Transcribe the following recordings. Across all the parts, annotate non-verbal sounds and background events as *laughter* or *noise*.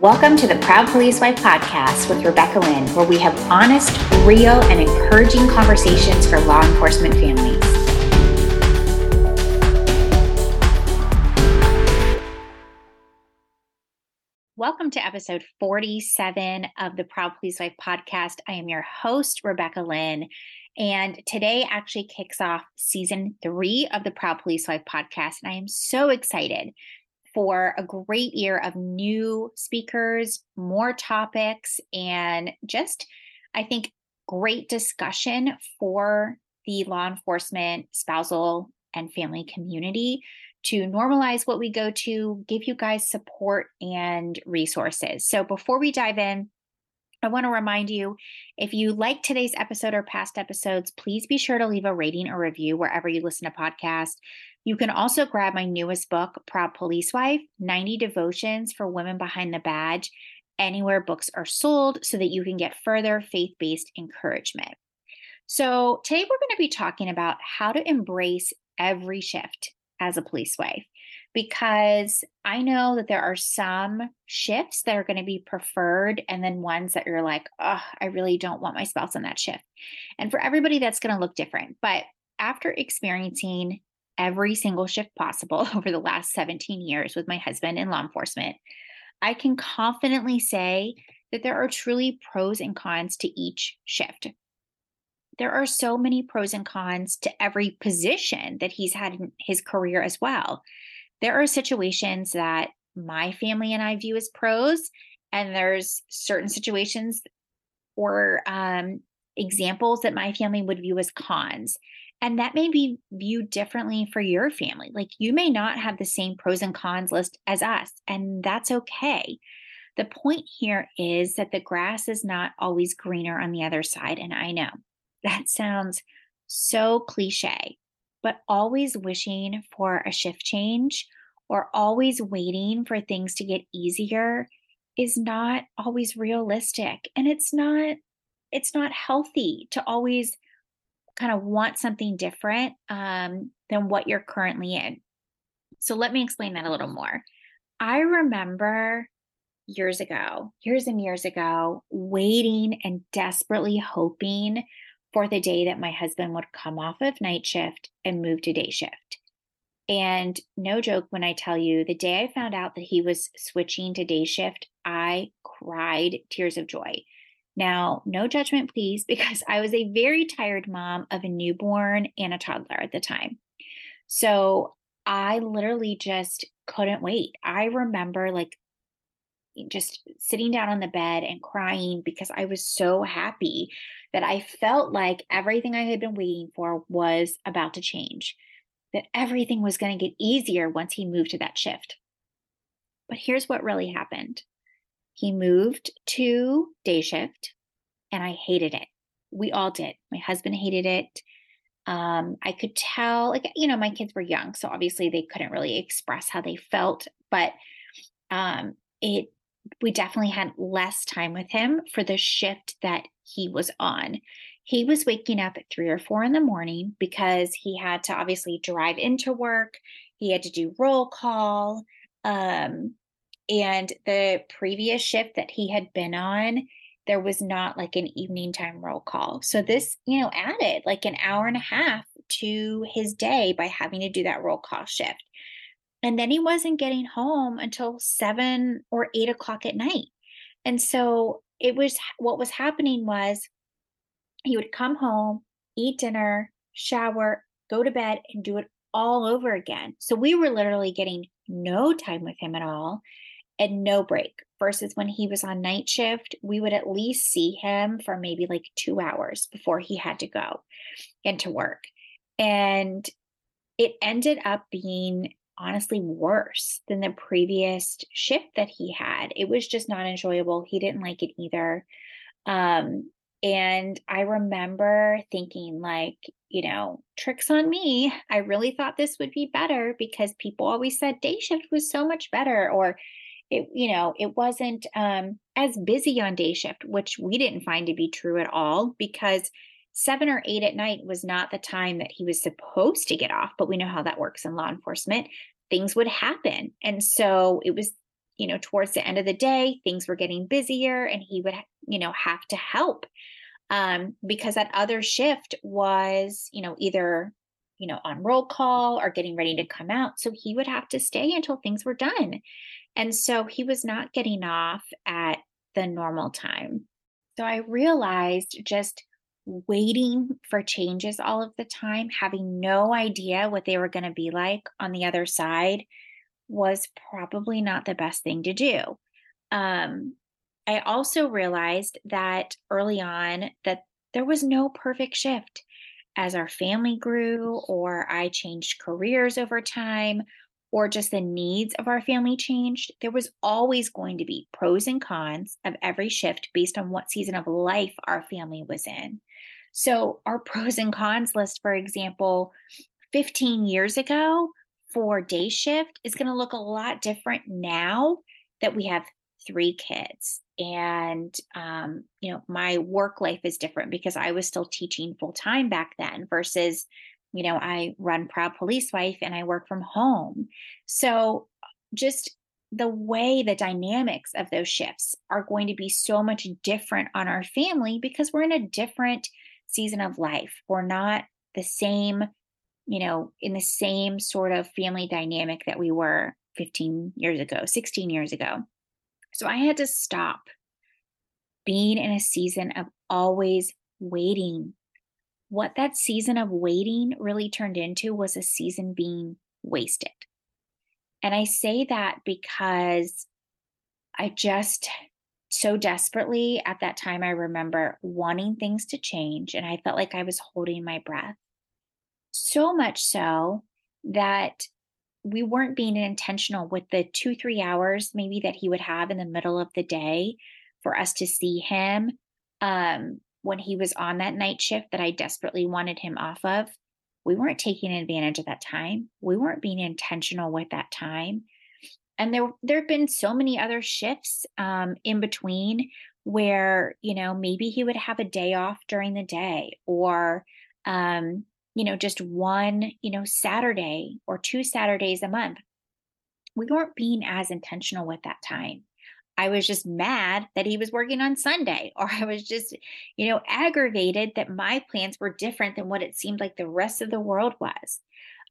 Welcome to the Proud Police Wife podcast with Rebecca Lynn, where we have honest, real, and encouraging conversations for law enforcement families. Welcome to episode 47 of the Proud Police Wife podcast. I am your host, Rebecca Lynn. And today actually kicks off season three of the Proud Police Wife podcast. And I am so excited for a great year of new speakers, more topics, and just, I think, great discussion for the law enforcement, spousal, and family community to normalize what we go to, give you guys support and resources. So before we dive in, I want to remind you if you like today's episode or past episodes, please be sure to leave a rating or review wherever you listen to podcasts. You can also grab my newest book, Proud Police Wife 90 Devotions for Women Behind the Badge, anywhere books are sold so that you can get further faith based encouragement. So, today we're going to be talking about how to embrace every shift as a police wife because I know that there are some shifts that are going to be preferred, and then ones that you're like, oh, I really don't want my spouse on that shift. And for everybody, that's going to look different. But after experiencing every single shift possible *laughs* over the last 17 years with my husband in law enforcement, I can confidently say that there are truly pros and cons to each shift. There are so many pros and cons to every position that he's had in his career as well. There are situations that my family and I view as pros, and there's certain situations or um, examples that my family would view as cons. And that may be viewed differently for your family. Like you may not have the same pros and cons list as us, and that's okay. The point here is that the grass is not always greener on the other side. And I know that sounds so cliche, but always wishing for a shift change or always waiting for things to get easier is not always realistic and it's not it's not healthy to always kind of want something different um, than what you're currently in. So let me explain that a little more. I remember years ago years and years ago waiting and desperately hoping for the day that my husband would come off of night shift and move to day shift. And no joke when I tell you, the day I found out that he was switching to day shift, I cried tears of joy. Now, no judgment, please, *laughs* because I was a very tired mom of a newborn and a toddler at the time. So I literally just couldn't wait. I remember like just sitting down on the bed and crying because I was so happy that I felt like everything I had been waiting for was about to change that everything was going to get easier once he moved to that shift. But here's what really happened he moved to day shift, and I hated it. We all did. My husband hated it. Um, I could tell, like, you know, my kids were young, so obviously they couldn't really express how they felt, but um, it, we definitely had less time with him for the shift that he was on he was waking up at three or four in the morning because he had to obviously drive into work. He had to do roll call. Um, and the previous shift that he had been on, there was not like an evening time roll call. So this, you know, added like an hour and a half to his day by having to do that roll call shift. And then he wasn't getting home until seven or eight o'clock at night. And so it was what was happening was he would come home, eat dinner, shower, go to bed, and do it all over again. So we were literally getting no time with him at all and no break. Versus when he was on night shift, we would at least see him for maybe like two hours before he had to go into work. And it ended up being honestly worse than the previous shift that he had. It was just not enjoyable. He didn't like it either. Um, and I remember thinking, like, you know, tricks on me. I really thought this would be better because people always said day shift was so much better, or it, you know, it wasn't um, as busy on day shift, which we didn't find to be true at all because seven or eight at night was not the time that he was supposed to get off. But we know how that works in law enforcement. Things would happen. And so it was you know, towards the end of the day, things were getting busier and he would, you know, have to help um, because that other shift was, you know, either, you know, on roll call or getting ready to come out. So he would have to stay until things were done. And so he was not getting off at the normal time. So I realized just waiting for changes all of the time, having no idea what they were going to be like on the other side was probably not the best thing to do. Um, I also realized that early on that there was no perfect shift. As our family grew, or I changed careers over time, or just the needs of our family changed, there was always going to be pros and cons of every shift based on what season of life our family was in. So, our *laughs* pros and cons list, for example, 15 years ago for day shift is going to look a lot different now that we have three kids and um, you know my work life is different because i was still teaching full time back then versus you know i run proud police wife and i work from home so just the way the dynamics of those shifts are going to be so much different on our family because we're in a different season of life we're not the same you know in the same sort of family dynamic that we were 15 years ago 16 years ago so I had to stop being in a season of always waiting. What that season of waiting really turned into was a season being wasted. And I say that because I just so desperately at that time, I remember wanting things to change. And I felt like I was holding my breath. So much so that we weren't being intentional with the two, three hours maybe that he would have in the middle of the day for us to see him um, when he was on that night shift that I desperately wanted him off of. We weren't taking advantage of that time. We weren't being intentional with that time. And there, there have been so many other shifts um, in between where, you know, maybe he would have a day off during the day or, um, you know, just one, you know, Saturday or two Saturdays a month. We weren't being as intentional with that time. I was just mad that he was working on Sunday, or I was just, you know, aggravated that my plans were different than what it seemed like the rest of the world was.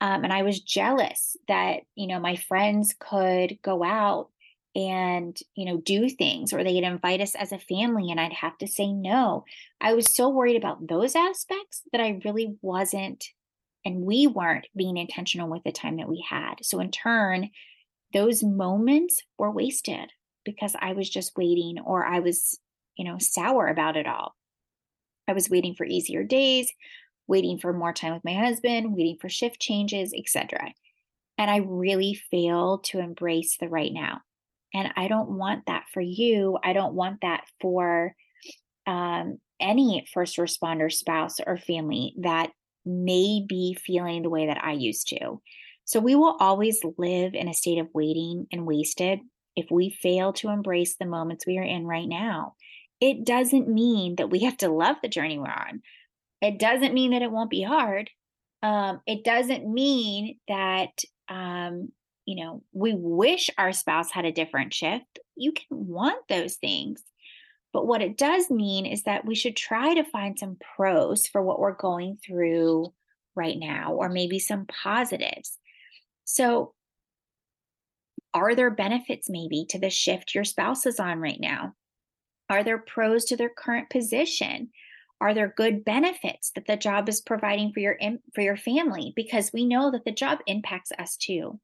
Um, and I was jealous that, you know, my friends could go out and you know do things or they'd invite us as a family and i'd have to say no. I was so worried about those aspects that i really wasn't and we weren't being intentional with the time that we had. So in turn those moments were wasted because i was just waiting or i was you know sour about it all i was waiting for easier days waiting for more time with my husband waiting for shift changes etc and i really failed to embrace the right now and I don't want that for you. I don't want that for um, any first responder spouse or family that may be feeling the way that I used to. So we will always live in a state of waiting and wasted if we fail to embrace the moments we are in right now. It doesn't mean that we have to love the journey we're on. It doesn't mean that it won't be hard. Um, it doesn't mean that um, you know, we wish our spouse had a different shift. You can want those things. But what it does mean is that we should try to find some pros for what we're going through right now, or maybe some positives. So, are there benefits maybe to the shift your spouse is on right now? Are there pros to their current position? Are there good benefits that the job is providing for your for your family? Because we know that the job impacts us too.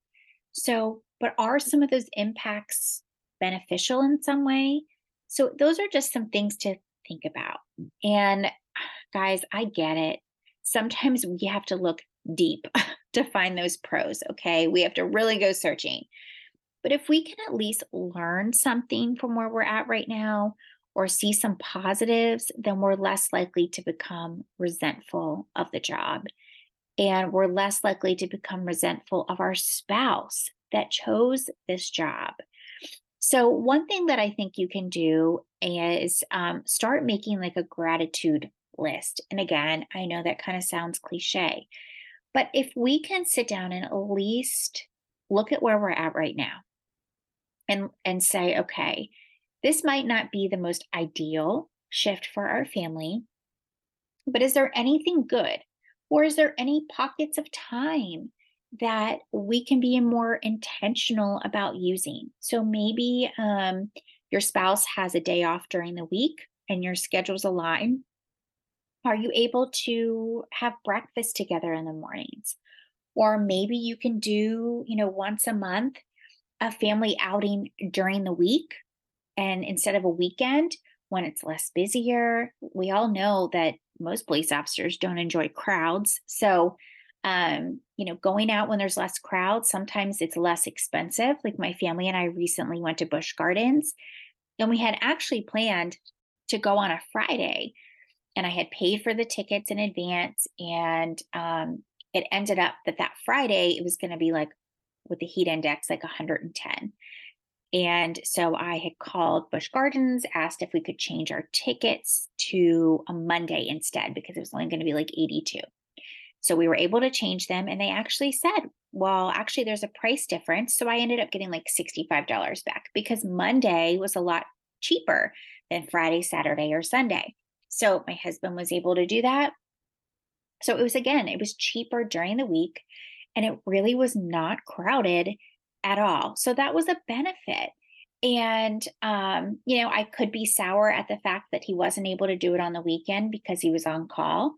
So, but are some of those impacts beneficial in some way? So, those are just some things to think about. And guys, I get it. Sometimes we have to look deep *laughs* to find those pros, okay? We have to really go searching. But if we can at least learn something from where we're at right now or see some positives, then we're less likely to become resentful of the job and we're less likely to become resentful of our spouse that chose this job. So, one thing that I think you can do is um, start making like a gratitude list. And again, I know that kind of sounds cliche, but if we can sit down and at least look at where we're at right now and and say, okay, this might not be the most ideal shift for our family, but is there anything good? Or is there any pockets of time that we can be more intentional about using? So maybe um, your spouse has a day off during the week and your schedules align. Are you able to have breakfast together in the mornings? Or maybe you can do, you know, once a month a family outing during the week and instead of a weekend when it's less busier. We all know that most police officers don't enjoy crowds. So, um, you know, going out when there's less crowds, sometimes it's less expensive. Like my family and I recently went to Busch Gardens and we had actually planned to go on a Friday and I had paid for the tickets in advance. And um, it ended up that that Friday it was going to be like with the heat index like 110. And so I had called Busch Gardens, asked if we could change our tickets to a Monday instead because it was only going to be like 82. So we were able to change them. And they actually said, well, actually, there's a price difference. So I ended up getting like $65 back because Monday was a lot cheaper than Friday, Saturday, or Sunday. So my husband was able to do that. So it was again, it was cheaper during the week and it really was not crowded at all. So that was a benefit. And, um, you know, I could be sour at the fact that he wasn't able to do it on the weekend because he was on call.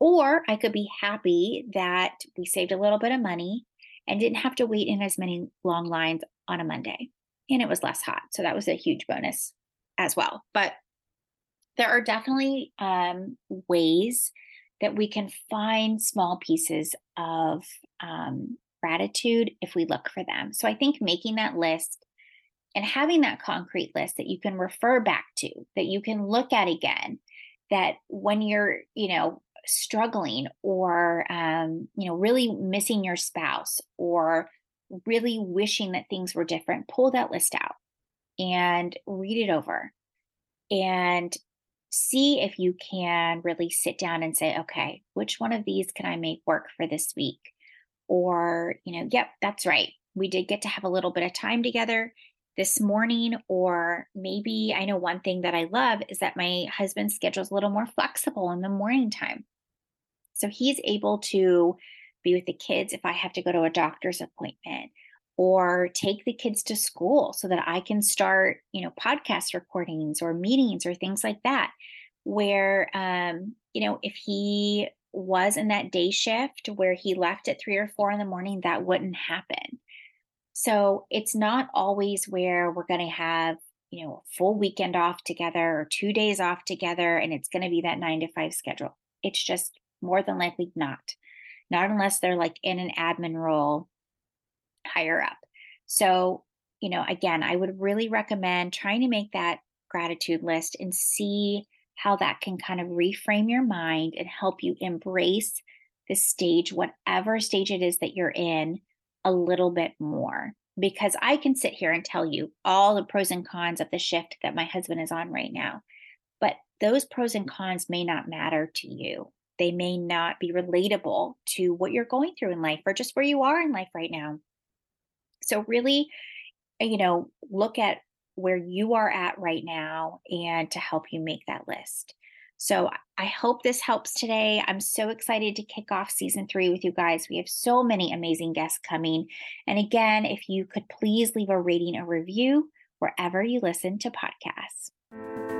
Or I could be happy that we saved a little bit of money and didn't have to wait in as many long lines on a Monday. And it was less hot. So that was a huge bonus as well. But there are definitely um, ways that we can find small pieces of um, gratitude if we look for them. So I think making that list and having that concrete list that you can refer back to, that you can look at again, that when you're, you know, struggling or, um, you know, really missing your spouse or really wishing that things were different, pull that list out and read it over and see if you can really sit down and say, okay, which one of these can I make work for this week? Or, you know, yep, that's right. We did get to have a little bit of time together this morning. Or maybe I know one thing that I love is that my husband's schedule is a little more flexible in the morning time. So he's able to be with the kids if I have to go to a doctor's appointment or take the kids to school so that I can start, you know, podcast recordings or meetings or things like that. Where, um, you know, if he was in that day shift where he left at three or four in the morning, that wouldn't happen. So it's not always where we're going to have, you know, a full weekend off together or two days off together and it's going to be that nine to five schedule. It's just more than likely not. Not unless they're like in an admin role higher up. So, you know, again, I would really recommend trying to make that gratitude list and see how that can kind of reframe your mind and help you embrace the stage, whatever stage it is that you're in, a little bit more. Because I can sit here and tell you all the pros and cons of the shift that my husband is on right now. But those pros and cons may not matter to you. They may not be relatable to what you're going through in life or just where you are in life right now. So, really, eh, you know, look at where you are at right now and to help you make that list. So I hope this helps today. I'm so excited to kick off season three with you guys. We have so many amazing guests coming. And again, if you could please leave a rating or review wherever you listen to podcasts.